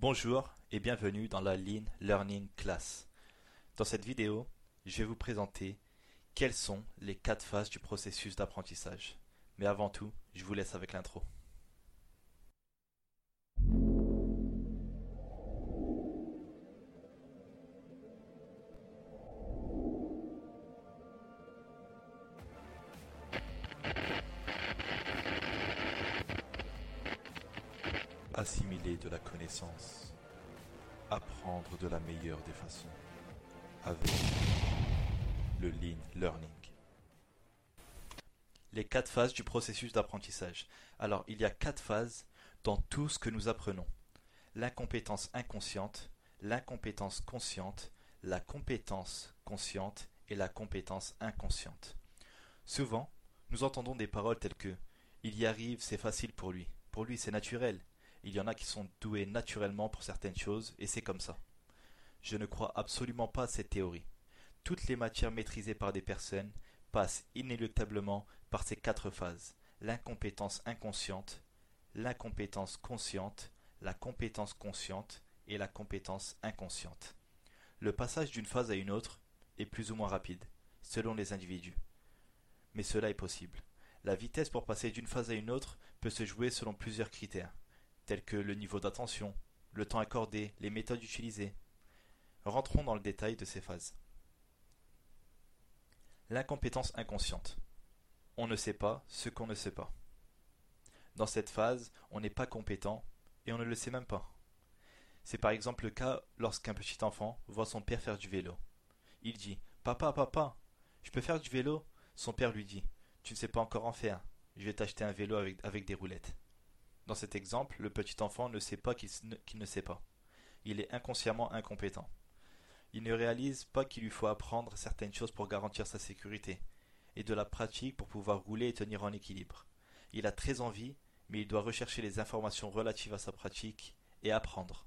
Bonjour et bienvenue dans la Lean Learning Class. Dans cette vidéo, je vais vous présenter quelles sont les quatre phases du processus d'apprentissage. Mais avant tout, je vous laisse avec l'intro. Assimiler de la connaissance, apprendre de la meilleure des façons, avec le Lean Learning. Les quatre phases du processus d'apprentissage. Alors, il y a quatre phases dans tout ce que nous apprenons. L'incompétence inconsciente, l'incompétence consciente, la compétence consciente et la compétence inconsciente. Souvent, nous entendons des paroles telles que Il y arrive, c'est facile pour lui. Pour lui, c'est naturel. Il y en a qui sont doués naturellement pour certaines choses, et c'est comme ça. Je ne crois absolument pas à cette théorie. Toutes les matières maîtrisées par des personnes passent inéluctablement par ces quatre phases l'incompétence inconsciente, l'incompétence consciente, la compétence consciente et la compétence inconsciente. Le passage d'une phase à une autre est plus ou moins rapide, selon les individus. Mais cela est possible. La vitesse pour passer d'une phase à une autre peut se jouer selon plusieurs critères tels que le niveau d'attention, le temps accordé, les méthodes utilisées. Rentrons dans le détail de ces phases. L'incompétence inconsciente. On ne sait pas ce qu'on ne sait pas. Dans cette phase, on n'est pas compétent et on ne le sait même pas. C'est par exemple le cas lorsqu'un petit enfant voit son père faire du vélo. Il dit Papa, papa, je peux faire du vélo? Son père lui dit Tu ne sais pas encore en faire, je vais t'acheter un vélo avec, avec des roulettes. Dans cet exemple, le petit enfant ne sait pas qu'il ne, sait pas. Il est inconsciemment incompétent. Il ne réalise pas qu'il lui faut apprendre certaines choses pour garantir sa sécurité, et de la pratique pour pouvoir rouler et tenir en équilibre. Il a très envie, mais il doit rechercher les informations relatives à sa pratique et apprendre.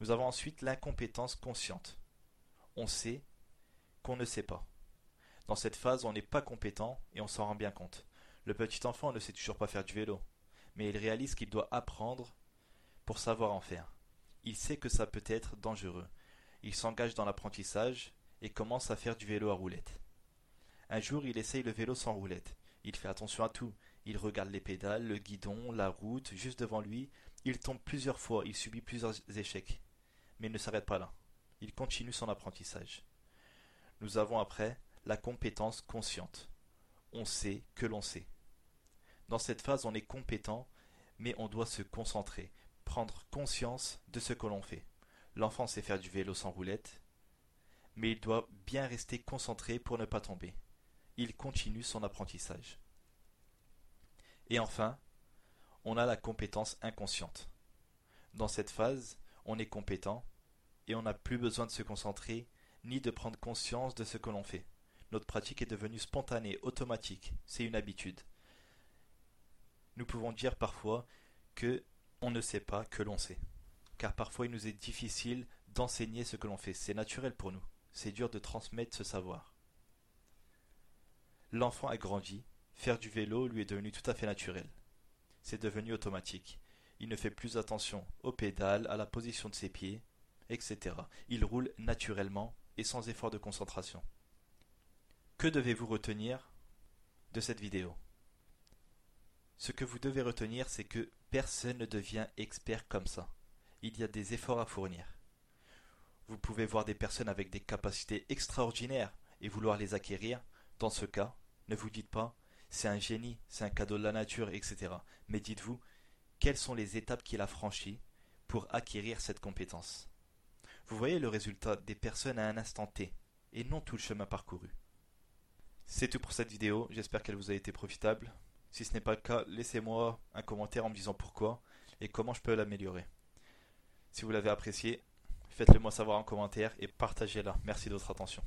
Nous avons ensuite l'incompétence consciente. On sait qu'on ne sait pas. Dans cette phase, on n'est pas compétent et on s'en rend bien compte. Le petit enfant ne sait toujours pas faire du vélo mais il réalise qu'il doit apprendre pour savoir en faire. Il sait que ça peut être dangereux. Il s'engage dans l'apprentissage et commence à faire du vélo à roulette. Un jour, il essaye le vélo sans roulette. Il fait attention à tout. Il regarde les pédales, le guidon, la route, juste devant lui. Il tombe plusieurs fois, il subit plusieurs échecs. Mais il ne s'arrête pas là. Il continue son apprentissage. Nous avons après la compétence consciente. On sait que l'on sait. Dans cette phase, on est compétent, mais on doit se concentrer, prendre conscience de ce que l'on fait. L'enfant sait faire du vélo sans roulette, mais il doit bien rester concentré pour ne pas tomber. Il continue son apprentissage. Et enfin, on a la compétence inconsciente. Dans cette phase, on est compétent et on n'a plus besoin de se concentrer ni de prendre conscience de ce que l'on fait. Notre pratique est devenue spontanée, automatique, c'est une habitude nous pouvons dire parfois que on ne sait pas que l'on sait. Car parfois il nous est difficile d'enseigner ce que l'on fait. C'est naturel pour nous. C'est dur de transmettre ce savoir. L'enfant a grandi. Faire du vélo lui est devenu tout à fait naturel. C'est devenu automatique. Il ne fait plus attention aux pédales, à la position de ses pieds, etc. Il roule naturellement et sans effort de concentration. Que devez-vous retenir de cette vidéo? Ce que vous devez retenir, c'est que personne ne devient expert comme ça. Il y a des efforts à fournir. Vous pouvez voir des personnes avec des capacités extraordinaires et vouloir les acquérir. Dans ce cas, ne vous dites pas c'est un génie, c'est un cadeau de la nature, etc. Mais dites-vous quelles sont les étapes qu'il a franchies pour acquérir cette compétence? Vous voyez le résultat des personnes à un instant T et non tout le chemin parcouru. C'est tout pour cette vidéo, j'espère qu'elle vous a été profitable. Si ce n'est pas le cas, laissez-moi un commentaire en me disant pourquoi et comment je peux l'améliorer. Si vous l'avez apprécié, faites-le moi savoir en commentaire et partagez-la. Merci de votre attention.